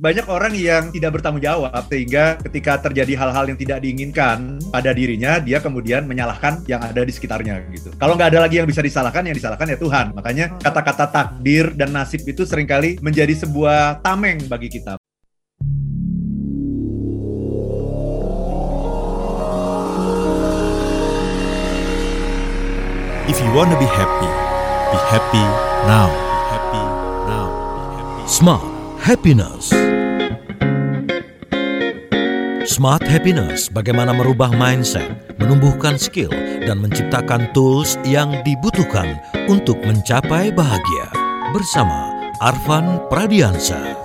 Banyak orang yang tidak bertanggung jawab sehingga ketika terjadi hal-hal yang tidak diinginkan pada dirinya, dia kemudian menyalahkan yang ada di sekitarnya gitu. Kalau nggak ada lagi yang bisa disalahkan, yang disalahkan ya Tuhan. Makanya kata-kata takdir dan nasib itu sering kali menjadi sebuah tameng bagi kita. If you want to be happy, be happy now. Be happy now. Be happy. Smart Happiness. Smart Happiness bagaimana merubah mindset, menumbuhkan skill, dan menciptakan tools yang dibutuhkan untuk mencapai bahagia. Bersama Arvan Pradiansa.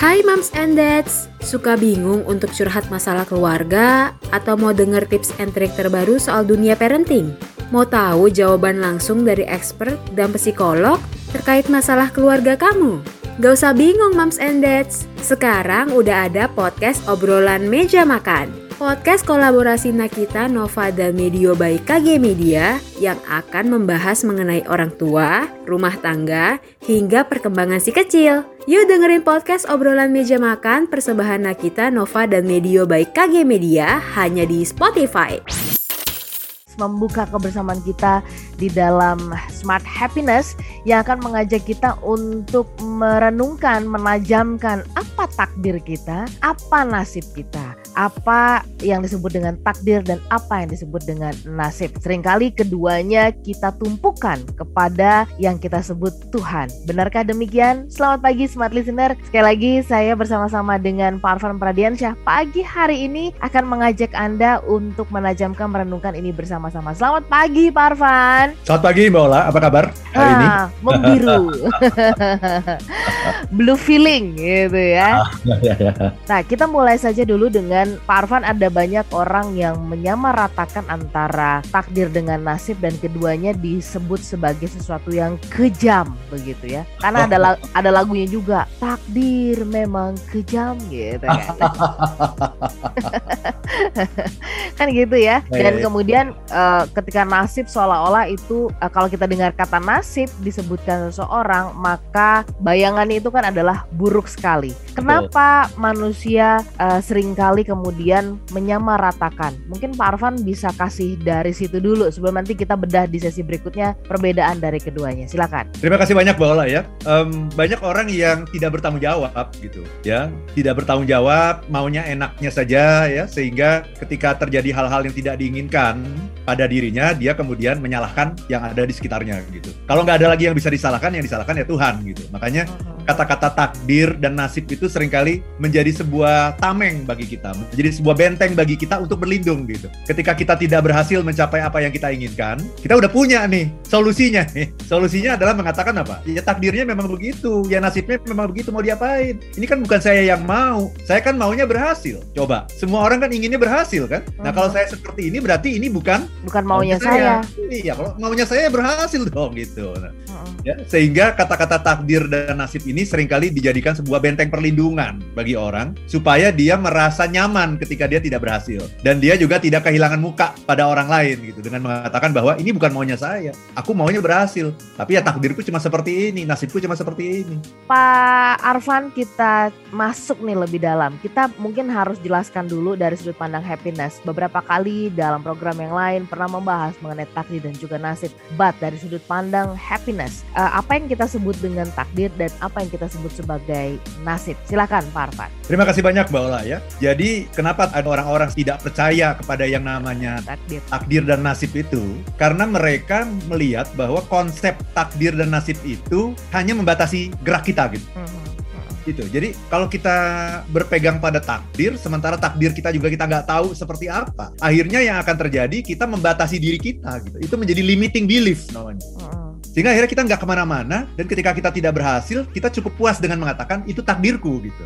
Hai Moms and Dads, suka bingung untuk curhat masalah keluarga atau mau denger tips and trik terbaru soal dunia parenting? Mau tahu jawaban langsung dari expert dan psikolog terkait masalah keluarga kamu? Gak usah bingung Moms and Dads, sekarang udah ada podcast obrolan meja makan. Podcast kolaborasi Nakita, Nova, dan Medio by KG Media yang akan membahas mengenai orang tua, rumah tangga, hingga perkembangan si kecil. Yuk dengerin podcast obrolan meja makan persembahan Nakita, Nova, dan Medio by KG Media hanya di Spotify. membuka kebersamaan kita di dalam Smart Happiness yang akan mengajak kita untuk merenungkan, menajamkan apa takdir kita, apa nasib kita, apa yang disebut dengan takdir dan apa yang disebut dengan nasib. Seringkali keduanya kita tumpukan kepada yang kita sebut Tuhan. Benarkah demikian? Selamat pagi Smart Listener. Sekali lagi saya bersama-sama dengan Pak Arfan Pradiansyah pagi hari ini akan mengajak Anda untuk menajamkan merenungkan ini bersama-sama. Selamat pagi Pak Arfan. Selamat pagi Mbak Ola, apa kabar hari ini? Ah, membiru. Blue feeling gitu ya. Ya, ya, ya. Nah, kita mulai saja dulu dengan Pak Arfan ada banyak orang yang menyamaratakan antara takdir dengan nasib dan keduanya disebut sebagai sesuatu yang kejam begitu ya. Karena ada ada lagunya juga takdir memang kejam gitu kan. kan gitu ya. Ya, Dan ya, ya. kemudian eh, ketika nasib seolah-olah itu eh, kalau kita dengar kata nasib disebutkan seseorang, maka bayangannya itu kan adalah buruk sekali. Kenapa manusia eh, sering kali kemudian menyamaratakan? Mungkin Pak Arfan bisa kasih dari situ dulu sebelum nanti kita bedah di sesi berikutnya perbedaan dari keduanya. Silakan. Terima kasih banyak Mbak Ola ya. Em, banyak orang yang tidak bertanggung jawab gitu ya, tidak bertanggung jawab, maunya enaknya saja ya, sehingga ketika terjadi hal-hal yang tidak diinginkan pada dirinya, dia kemudian menyalahkan yang ada di sekitarnya gitu. Kalau nggak ada lagi yang bisa disalahkan, yang disalahkan ya Tuhan gitu. Makanya kata-kata takdir dan nasib itu sering kali menjadi sebuah tameng bagi kita, menjadi sebuah benteng bagi kita untuk berlindung gitu. Ketika kita tidak berhasil mencapai apa yang kita inginkan, kita udah punya nih solusinya nih. Solusinya adalah mengatakan apa? Ya takdirnya memang begitu, ya nasibnya memang begitu mau diapain. Ini kan bukan saya yang mau, saya kan maunya berhasil. Coba, semua orang kan inginnya berhasil kan? Nah Mhm. kalau saya seperti ini berarti ini bukan Bukan maunya saya. Iya, kalau maunya saya berhasil dong gitu. Nah. Ya sehingga kata-kata takdir dan nasib ini sering kali dijadikan sebuah benteng perlindungan bagi orang supaya dia merasa nyaman ketika dia tidak berhasil dan dia juga tidak kehilangan muka pada orang lain gitu dengan mengatakan bahwa ini bukan maunya saya aku maunya berhasil tapi ya takdirku cuma seperti ini nasibku cuma seperti ini Pak Arfan kita masuk nih lebih dalam. Kita mungkin harus jelaskan dulu dari sudut pandang happiness. Beberapa kali dalam program yang lain pernah membahas mengenai takdir dan juga nasib. But dari sudut pandang happiness, eh, apa yang kita sebut dengan takdir dan apa yang kita sebut sebagai nasib? Silakan Pak Arfan. terima kasih banyak Mbak Ola ya jadi kenapa ada orang-orang tidak percaya kepada yang namanya Takdir. takdir dan nasib itu karena mereka melihat bahwa konsep takdir dan nasib itu hanya membatasi gerak kita gitu Mhm, mhm. gitu jadi kalau kita berpegang pada takdir sementara takdir kita juga kita nggak tahu seperti apa akhirnya yang akan terjadi kita membatasi diri kita gitu itu menjadi limiting belief namanya Mhm. Sehingga akhirnya kita nggak ke mana-mana dan ketika kita tidak berhasil kita cukup puas dengan mengatakan itu takdirku gitu.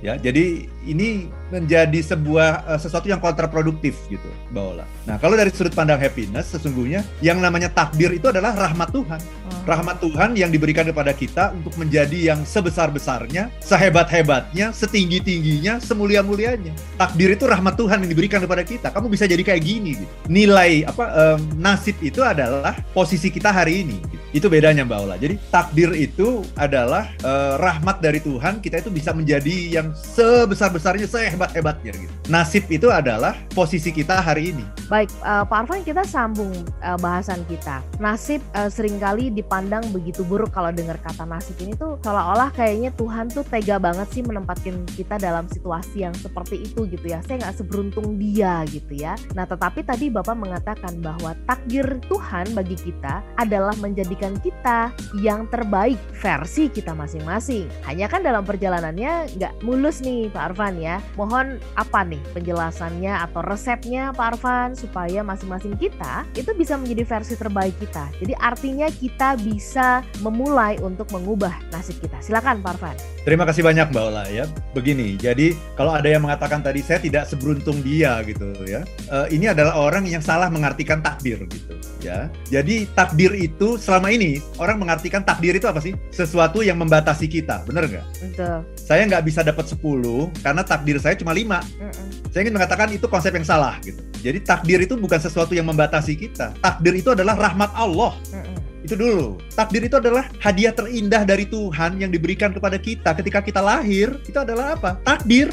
Ya, jadi ini menjadi sebuah uh, sesuatu yang kontraproduktif gitu, Ola. Nah, kalau dari sudut pandang happiness sesungguhnya yang namanya takdir itu adalah rahmat Tuhan. Hmm. Rahmat Tuhan yang diberikan kepada kita untuk menjadi yang sebesar-besarnya, sehebat-hebatnya, setinggi-tingginya, semulia-mulianya. Takdir itu rahmat Tuhan yang diberikan kepada kita. Kamu bisa jadi kayak gini gitu. Nilai apa um, nasib itu adalah posisi kita hari ini. Gitu. Itu bedanya Mbak Ola. Jadi takdir itu adalah uh, rahmat dari Tuhan, kita itu bisa menjadi yang sebesar-besarnya, sehebat-hebatnya gitu. Nasib itu adalah posisi kita hari ini. Baik, uh, Pak Arfan kita sambung uh, bahasan kita. Nasib uh, sering kali dipandang begitu buruk kalau dengar kata nasib ini tuh seolah-olah kayaknya Tuhan tuh tega banget sih menempatkan kita dalam situasi yang seperti itu gitu ya. Saya nggak seberuntung dia gitu ya. Nah tetapi tadi Bapak mengatakan bahwa takdir Tuhan bagi kita adalah menjadikan kita yang terbaik versi kita masing-masing. Hanya kan dalam perjalanannya nggak mulus nih Pak Arfan ya. Mohon apa nih penjelasannya atau resepnya Pak Arfan supaya masing-masing kita itu bisa menjadi versi terbaik kita. Jadi artinya kita bisa memulai untuk mengubah nasib kita. Silakan Pak Arfan. Terima kasih banyak Mbak Ola ya. Begini, jadi kalau ada yang mengatakan tadi saya tidak seberuntung dia gitu ya. Uh, ini adalah orang yang salah mengartikan takdir gitu ya. Jadi takdir itu selama ini orang mengartikan takdir itu apa sih? Sesuatu yang membatasi kita, bener nggak? Betul. Saya nggak bisa dapat 10 karena takdir saya cuma 5. Mm -mm. Saya ingin mengatakan itu konsep yang salah gitu. Jadi takdir itu bukan sesuatu yang membatasi kita. Takdir itu adalah rahmat Allah. Mm -mm. Itu dulu. Takdir itu adalah hadiah terindah dari Tuhan yang diberikan kepada kita ketika kita lahir. Itu adalah apa? Takdir.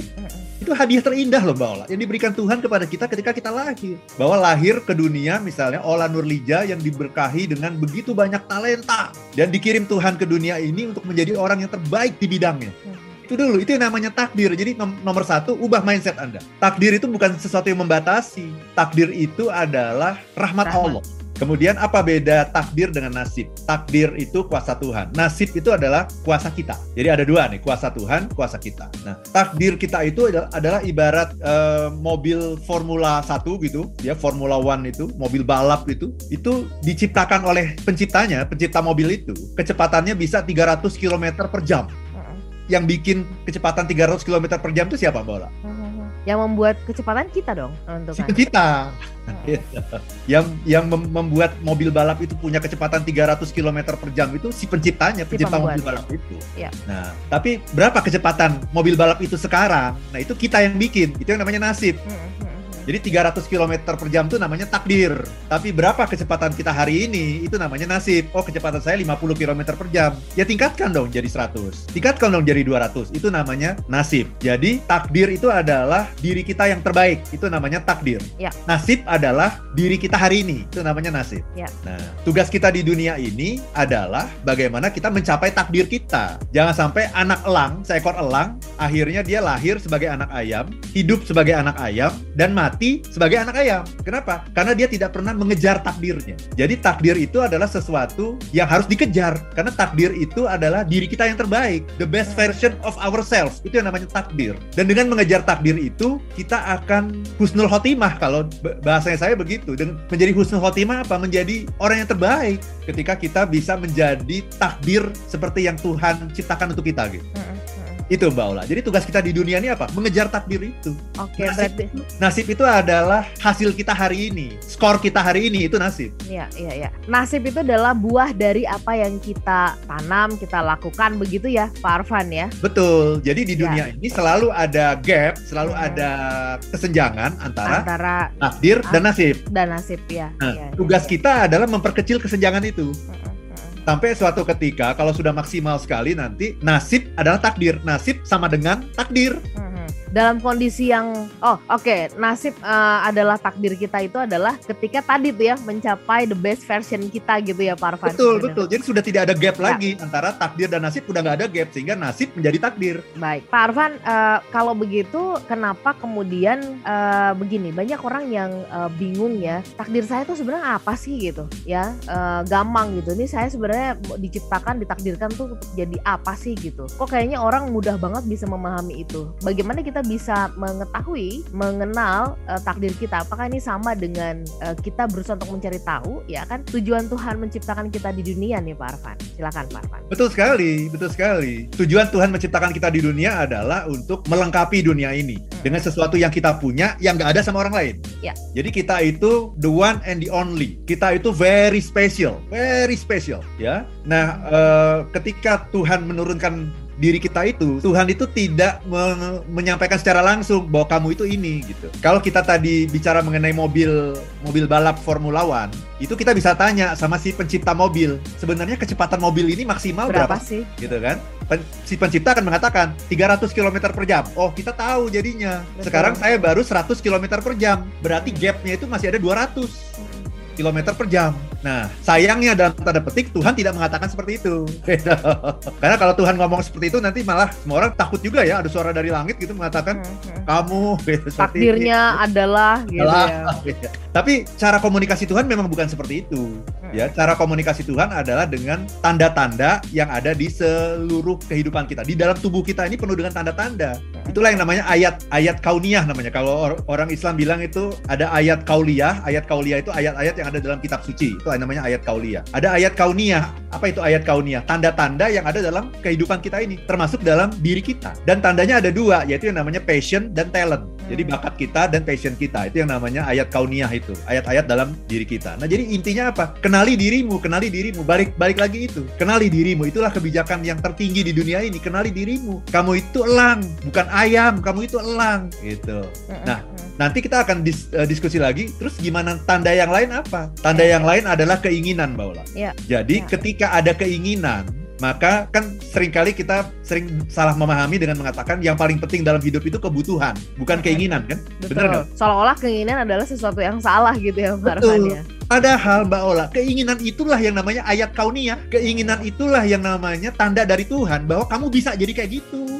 Itu hadiah terindah loh Mbak Ola yang diberikan Tuhan kepada kita ketika kita lahir. Bahwa lahir ke dunia misalnya Ola Nurlija yang diberkahi dengan begitu banyak talenta dan dikirim Tuhan ke dunia ini untuk menjadi orang yang terbaik di bidangnya. Itu dulu, itu yang namanya takdir. Jadi nom nomor satu, ubah mindset Anda. Takdir itu bukan sesuatu yang membatasi. Takdir itu adalah rahmat, rahmat. Allah. Kemudian apa beda takdir dengan nasib? Takdir itu kuasa Tuhan. Nasib itu adalah kuasa kita. Jadi ada dua nih, kuasa Tuhan, kuasa kita. Nah, takdir kita itu adalah, adalah ibarat uh, mobil Formula 1 gitu, ya Formula One itu, mobil balap itu, itu diciptakan oleh penciptanya, pencipta mobil itu. Kecepatannya bisa 300 km per jam. Yang bikin kecepatan 300 km per jam itu siapa, Mbak Ola? Yang membuat kecepatan kita dong, Si kita. yang yang membuat mobil balap itu punya kecepatan 300 km per jam itu si penciptanya, si pencipta mobil balap itu. Ya. Nah, tapi berapa kecepatan mobil balap itu sekarang? Nah, itu kita yang bikin. Itu yang namanya nasib. Hmm. Jadi 300 km per jam itu namanya takdir. Tapi berapa kecepatan kita hari ini itu namanya nasib. Oh kecepatan saya 50 km per jam. Ya tingkatkan dong jadi 100. Tingkatkan dong jadi 200. Itu namanya nasib. Jadi takdir itu adalah diri kita yang terbaik. Itu namanya takdir. Ya. Nasib adalah diri kita hari ini. Itu namanya nasib. Ya. Nah tugas kita di dunia ini adalah bagaimana kita mencapai takdir kita. Jangan sampai anak elang, seekor elang, akhirnya dia lahir sebagai anak ayam, hidup sebagai anak ayam, dan mati mati sebagai anak ayam. Kenapa? Karena dia tidak pernah mengejar takdirnya. Jadi takdir itu adalah sesuatu yang harus dikejar karena takdir itu adalah diri kita yang terbaik, the best version of ourselves. Itu yang namanya takdir. Dan dengan mengejar takdir itu kita akan husnul khotimah kalau bahasanya saya begitu. Dan menjadi husnul khotimah apa? Menjadi orang yang terbaik ketika kita bisa menjadi takdir seperti yang Tuhan ciptakan untuk kita gitu. Itu Mbak Ola. Jadi tugas kita di dunia ini apa? Mengejar takdir itu. Oke, okay, nasib, berarti nasib itu adalah hasil kita hari ini. Skor kita hari ini itu nasib. Iya, iya, iya. Nasib itu adalah buah dari apa yang kita tanam, kita lakukan begitu ya, Pak Arfan ya. Betul. Jadi di dunia ya. ini selalu ada gap, selalu hmm. ada kesenjangan antara, antara takdir dan nasib. Dan nasib ya. Nah, ya, tugas ya. kita adalah memperkecil kesenjangan itu. Hmm Sampai suatu ketika kalau sudah maksimal sekali nanti nasib adalah takdir. Nasib sama dengan takdir. Hmm dalam kondisi yang oh oke okay, nasib uh, adalah takdir kita itu adalah ketika tadi tuh ya mencapai the best version kita gitu ya Pak Arfan. Betul betul. Jadi sudah tidak ada gap ya. lagi antara takdir dan nasib udah nggak ada gap sehingga nasib menjadi takdir. Baik Pak Arfan uh, kalau begitu kenapa kemudian uh, begini banyak orang yang uh, bingung ya takdir saya tuh sebenarnya apa sih gitu ya uh, gampang gitu ini saya sebenarnya diciptakan ditakdirkan tuh jadi apa sih gitu kok kayaknya orang mudah banget bisa memahami itu bagaimana kita kita bisa mengetahui, mengenal uh, takdir kita? Apakah ini sama dengan uh, kita berusaha untuk mencari tahu, ya kan? Tujuan Tuhan menciptakan kita di dunia nih, Pak Arfan. Silakan, Pak Arfan. Betul sekali, betul sekali. Tujuan Tuhan menciptakan kita di dunia adalah untuk melengkapi dunia ini hmm. dengan sesuatu yang kita punya yang nggak ada sama orang lain. Ya. Jadi kita itu the one and the only. Kita itu very special, very special, ya. Nah, uh, ketika Tuhan menurunkan diri kita itu Tuhan itu tidak me menyampaikan secara langsung bahwa kamu itu ini gitu. Kalau kita tadi bicara mengenai mobil mobil balap Formula One, itu kita bisa tanya sama si pencipta mobil, sebenarnya kecepatan mobil ini maksimal berapa, berapa sih? Gitu kan? Pen si pencipta akan mengatakan 300 km per jam. Oh, kita tahu jadinya. Betul. Sekarang saya baru 100 km per jam. Berarti gapnya itu masih ada 200 km per jam. Nah, sayangnya dalam tanda petik Tuhan tidak mengatakan seperti itu. Karena kalau Tuhan ngomong seperti itu nanti malah semua orang takut juga ya ada suara dari langit gitu mengatakan hmm, hmm. kamu gitu, takdirnya ini. adalah gitu adalah, ya. Tapi cara komunikasi Tuhan memang bukan seperti itu. Hmm. Ya, cara komunikasi Tuhan adalah dengan tanda-tanda yang ada di seluruh kehidupan kita. Di dalam tubuh kita ini penuh dengan tanda-tanda. Itulah yang namanya ayat ayat kauniyah namanya. Kalau orang Islam bilang itu ada ayat kauliyah. Ayat kauliyah itu ayat-ayat yang ada dalam kitab suci. Itu namanya ayat kauliyah. Ada ayat kauniyah. Apa itu ayat kauniyah? Tanda-tanda yang ada dalam kehidupan kita ini, termasuk dalam diri kita. Dan tandanya ada dua, yaitu yang namanya passion dan talent. Jadi bakat kita dan passion kita itu yang namanya ayat kauniyah itu, ayat-ayat dalam diri kita. Nah, jadi intinya apa? Kenali dirimu, kenali dirimu. Balik balik lagi itu. Kenali dirimu. Itulah kebijakan yang tertinggi di dunia ini. Kenali dirimu. Kamu itu elang, bukan ayam. Kamu itu elang gitu. Nah, nanti kita akan dis, uh, diskusi lagi. Terus gimana tanda yang lain apa? apa? Tanda yang lain adalah keinginan, Mbak Ola. Ya. Jadi ya. ketika ada keinginan, maka kan sering kali kita sering salah memahami dengan mengatakan yang paling penting dalam hidup itu kebutuhan, bukan keinginan kan? Betul. Benar nggak? Seolah-olah keinginan adalah sesuatu yang salah gitu ya, Mbak Betul. Padahal Mbak Ola, keinginan itulah yang namanya ayat kaunia. Keinginan itulah yang namanya tanda dari Tuhan bahwa kamu bisa jadi kayak gitu.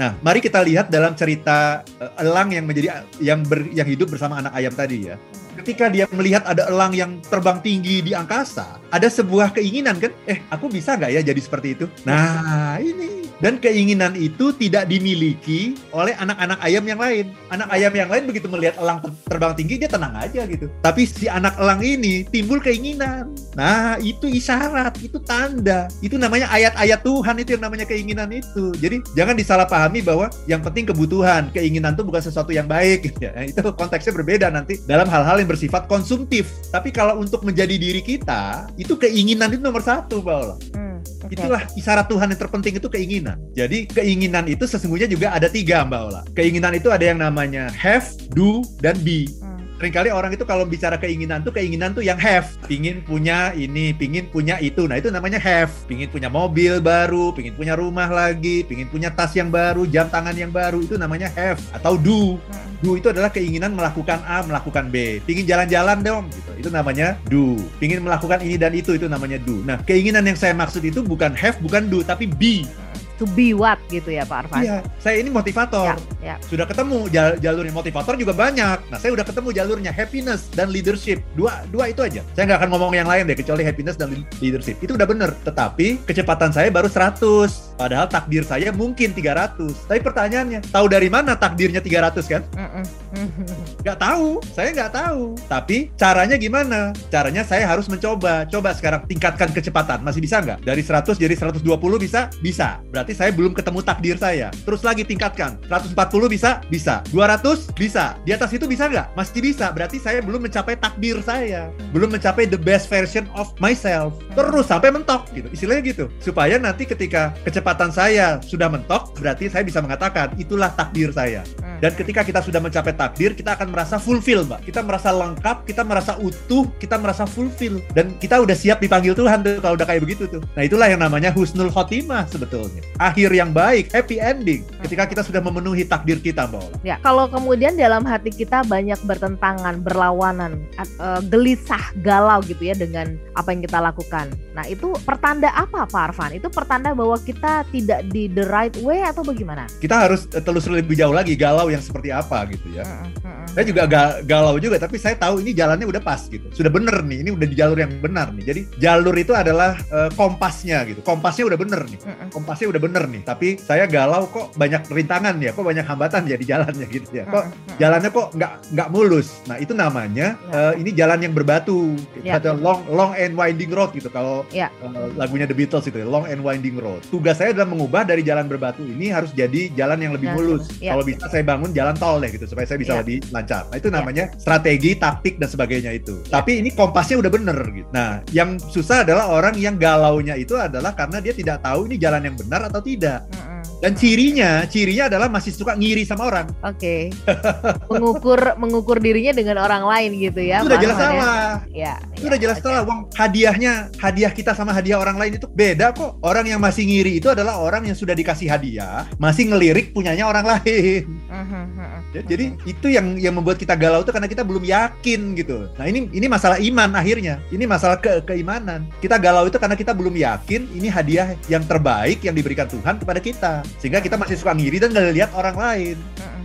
Nah, mari kita lihat dalam cerita uh, elang yang menjadi yang ber, yang hidup bersama anak ayam tadi ya. Ketika dia melihat ada elang yang terbang tinggi di angkasa, ada sebuah keinginan kan, eh aku bisa nggak ya jadi seperti itu? Nah ini dan keinginan itu tidak dimiliki oleh anak-anak ayam yang lain. Anak ayam yang lain begitu melihat elang terbang tinggi dia tenang aja gitu. Tapi si anak elang ini timbul keinginan. Nah itu isyarat, itu tanda, itu namanya ayat-ayat Tuhan itu yang namanya keinginan itu. Jadi jangan disalahpahami bahwa yang penting kebutuhan, keinginan itu bukan sesuatu yang baik. Ya. Itu konteksnya berbeda nanti dalam hal-hal yang bersifat konsumtif. Tapi kalau untuk menjadi diri kita, itu keinginan itu nomor satu, Paul. Hmm. Itulah isyarat Tuhan yang terpenting itu keinginan. Jadi keinginan itu sesungguhnya juga ada tiga, Mbak Ola. Keinginan itu ada yang namanya have, do, dan be. Hmm. Seringkali orang itu kalau bicara keinginan tuh keinginan tuh yang have. Pingin punya ini pingin punya itu. Nah itu namanya have. Pingin punya mobil baru pingin punya rumah lagi pingin punya tas yang baru jam tangan yang baru. Itu namanya have atau do do itu adalah keinginan melakukan A melakukan B pingin jalan-jalan dong gitu itu namanya do pingin melakukan ini dan itu itu namanya do nah keinginan yang saya maksud itu bukan have bukan do tapi be to be what gitu ya Pak Arfan? Iya, saya ini motivator. Ya, ya. Sudah ketemu jal jalurnya motivator juga banyak. Nah, saya udah ketemu jalurnya happiness dan leadership. Dua dua itu aja. Saya nggak akan ngomong yang lain deh kecuali happiness dan leadership. Itu udah bener. Tetapi kecepatan saya baru 100. Padahal takdir saya mungkin 300. Tapi pertanyaannya, tahu dari mana takdirnya 300 kan? Nggak tahu. Saya nggak tahu. Tapi caranya gimana? Caranya saya harus mencoba. Coba sekarang tingkatkan kecepatan. Masih bisa nggak? Dari 100 jadi 120 bisa? Bisa. Berarti berarti saya belum ketemu takdir saya. Terus lagi tingkatkan. 140 bisa? Bisa. 200? Bisa. Di atas itu bisa nggak? Masih bisa. Berarti saya belum mencapai takdir saya. Belum mencapai the best version of myself. Terus sampai mentok gitu. Istilahnya gitu. Supaya nanti ketika kecepatan saya sudah mentok, berarti saya bisa mengatakan itulah takdir saya. Hmm. Dan ketika kita sudah mencapai takdir, kita akan merasa fulfill, Mbak. Kita merasa lengkap, kita merasa utuh, kita merasa fulfill. Dan kita udah siap dipanggil Tuhan tuh kalau udah kayak begitu tuh. Nah, itulah yang namanya husnul khotimah sebetulnya akhir yang baik, happy ending ketika kita sudah memenuhi takdir kita, Mbak Ola. Ya, kalau kemudian dalam hati kita banyak bertentangan, berlawanan, uh, gelisah, galau gitu ya dengan apa yang kita lakukan. Nah, itu pertanda apa Pak Arfan? Itu pertanda bahwa kita tidak di the right way atau bagaimana? Kita harus telusuri lebih jauh lagi galau yang seperti apa gitu ya. Saya juga ga- galau juga, tapi saya tahu ini jalannya udah pas gitu. Sudah bener nih, ini udah di jalur yang benar nih. Jadi jalur itu adalah eh, kompasnya gitu. Kompasnya udah bener nih. Kompasnya udah bener nih. Tapi saya galau kok banyak rintangan ya, kok banyak hambatan ya di jalannya gitu ya. Kok jalannya kok nggak nggak mulus. Nah itu namanya Ya. eh, ini jalan yang berbatu. Ya. Atau long long and winding road gitu. Kalau Ya. eh, lagunya The Beatles itu ya, long and winding road. Tugas saya adalah mengubah dari jalan berbatu ini harus jadi jalan yang lebih mulus. Ya. Kalau bisa saya bangun jalan tol deh gitu supaya saya bisa Ya. lebih lancar. Nah itu Ya. namanya strategi, taktik dan sebagainya itu. Ya. Tapi ini kompasnya udah bener gitu. Nah yang susah adalah orang yang galaunya itu adalah karena dia tidak tahu ini jalan yang benar atau tidak. Mm-mm. Dan cirinya, cirinya adalah masih suka ngiri sama orang. Oke. mengukur mengukur dirinya dengan orang lain gitu ya. itu udah jelas ya. salah. Ya. Itu udah jelas salah. Wong hadiahnya, hadiah kita sama hadiah orang lain itu beda kok. Orang yang masih ngiri itu adalah orang yang sudah dikasih hadiah, masih ngelirik punyanya orang lain. Ya, jadi itu yang yang membuat kita galau itu karena kita belum yakin gitu. Nah ini ini masalah iman akhirnya. Ini masalah ke keimanan. Kita galau itu karena kita belum yakin ini hadiah yang terbaik yang diberikan Tuhan kepada kita. Sehingga kita masih suka ngiri dan nggak lihat orang lain.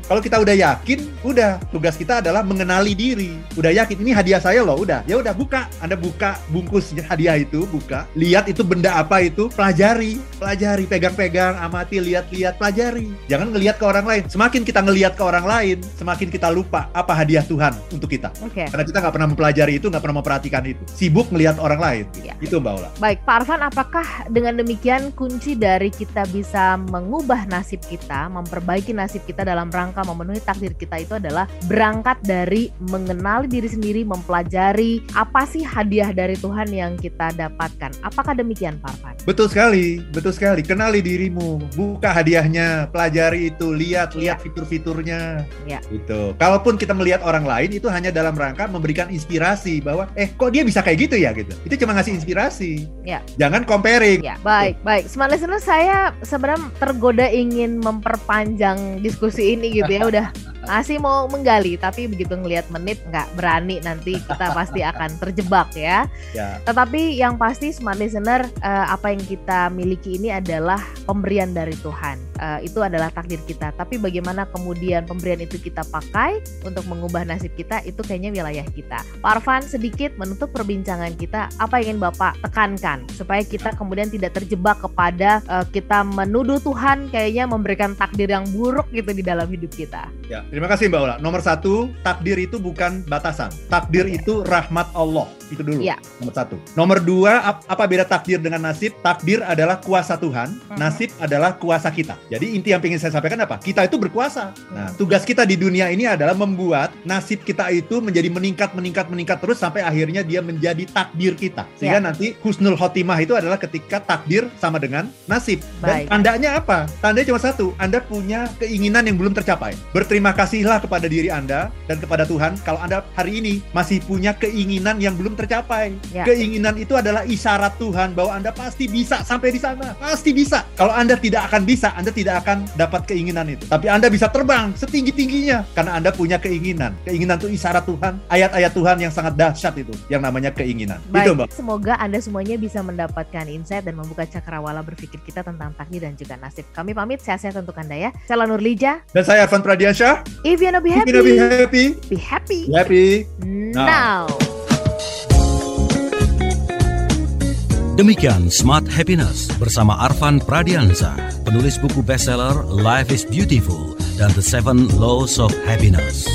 Kalau kita udah yakin, udah tugas kita adalah mengenali diri. Udah yakin ini hadiah saya loh, udah. Ya udah buka. Anda buka bungkus hadiah itu, buka. Lihat itu benda apa itu, pelajari, pelajari, pegang-pegang, amati, lihat-lihat, pelajari. Jangan ngelihat ke orang lain. Semakin kita ngelihat ke orang lain, semakin kita lupa apa hadiah Tuhan untuk kita. Oke. Karena kita nggak pernah mempelajari itu, nggak pernah memperhatikan itu. Sibuk ngelihat orang lain. Ya. Itu Mbak Ola. Baik, Pak Arfan, apakah dengan demikian kunci dari kita bisa mengubah nasib kita, memperbaiki nasib kita dalam rangka memenuhi takdir kita itu adalah berangkat dari mengenali diri sendiri, mempelajari apa sih hadiah dari Tuhan yang kita dapatkan. Apakah demikian, Pak Arfan? Betul sekali, betul sekali. Kenali dirimu, buka hadiahnya, pelajari itu, lihat, lihat fitur-fiturnya. Ya. Gitu. Kalaupun kita melihat orang lain itu hanya dalam rangka memberikan inspirasi bahwa eh kok dia bisa kayak gitu ya gitu. Itu cuma ngasih inspirasi. Ya. Jangan comparing. Ya, baik, baik. Smart listener, saya sebenarnya tergoda ingin memperpanjang diskusi ini gitu ya. Udah masih mau menggali, tapi begitu ngelihat menit nggak berani nanti kita pasti akan terjebak ya. Ya. Tetapi yang pasti smart listener eh, apa yang kita miliki ini adalah pemberian dari Tuhan. Eh, itu adalah takdir kita. Tapi bagaimana kemudian pemberian itu kita pakai untuk mengubah nasib kita itu kayaknya wilayah kita. Pak Arfan sedikit menutup perbincangan kita apa yang ingin Bapak tekankan supaya kita kemudian tidak terjebak kepada eh, kita menuduh Tuhan kayaknya memberikan takdir yang buruk gitu di dalam hidup kita. Ya, terima kasih Mbak Ola. Nomor satu, takdir itu bukan batasan. Takdir Oke. itu rahmat Allah. Itu dulu. Iya. Nomor satu. Nomor dua, ap- apa beda takdir dengan nasib? Takdir adalah kuasa Tuhan, Mhm. nasib adalah kuasa kita. Jadi inti yang ingin saya sampaikan apa? Kita itu berkuasa. Nah, tugas kita di dunia ini adalah membuat nasib kita itu menjadi meningkat, meningkat, meningkat terus sampai akhirnya dia menjadi takdir kita. Sehingga Ya. nanti husnul khotimah itu adalah ketika takdir sama dengan nasib. Baik. Dan tandanya apa? Tandanya cuma satu, Anda punya keinginan yang belum tercapai. Berterima kasihlah kepada diri Anda dan kepada Tuhan kalau Anda hari ini masih punya keinginan yang belum tercapai. Ya. Keinginan itu adalah isyarat Tuhan bahwa Anda pasti bisa sampai di sana. Pasti bisa. Kalau Anda tidak akan bisa, Anda tidak akan dapat keinginan itu. Tapi Anda bisa terbang setinggi-tingginya karena Anda punya keinginan. Keinginan itu isyarat Tuhan, ayat-ayat Tuhan yang sangat dahsyat itu yang namanya keinginan. Itu, Mbak. Baik, semoga Anda semuanya bisa mendapatkan insight dan membuka cakrawala berpikir kita tentang takdir dan juga nasib. Kami pamit, sehat-sehat untuk Anda ya. Saya Nurlija. Dan saya Arfan Pradiansyah. If you wanna be happy, you wanna be happy, be happy be happy. now. Demikian Smart Happiness bersama Arfan Pradiansa, penulis buku bestseller Life is Beautiful dan The Seven Laws of Happiness.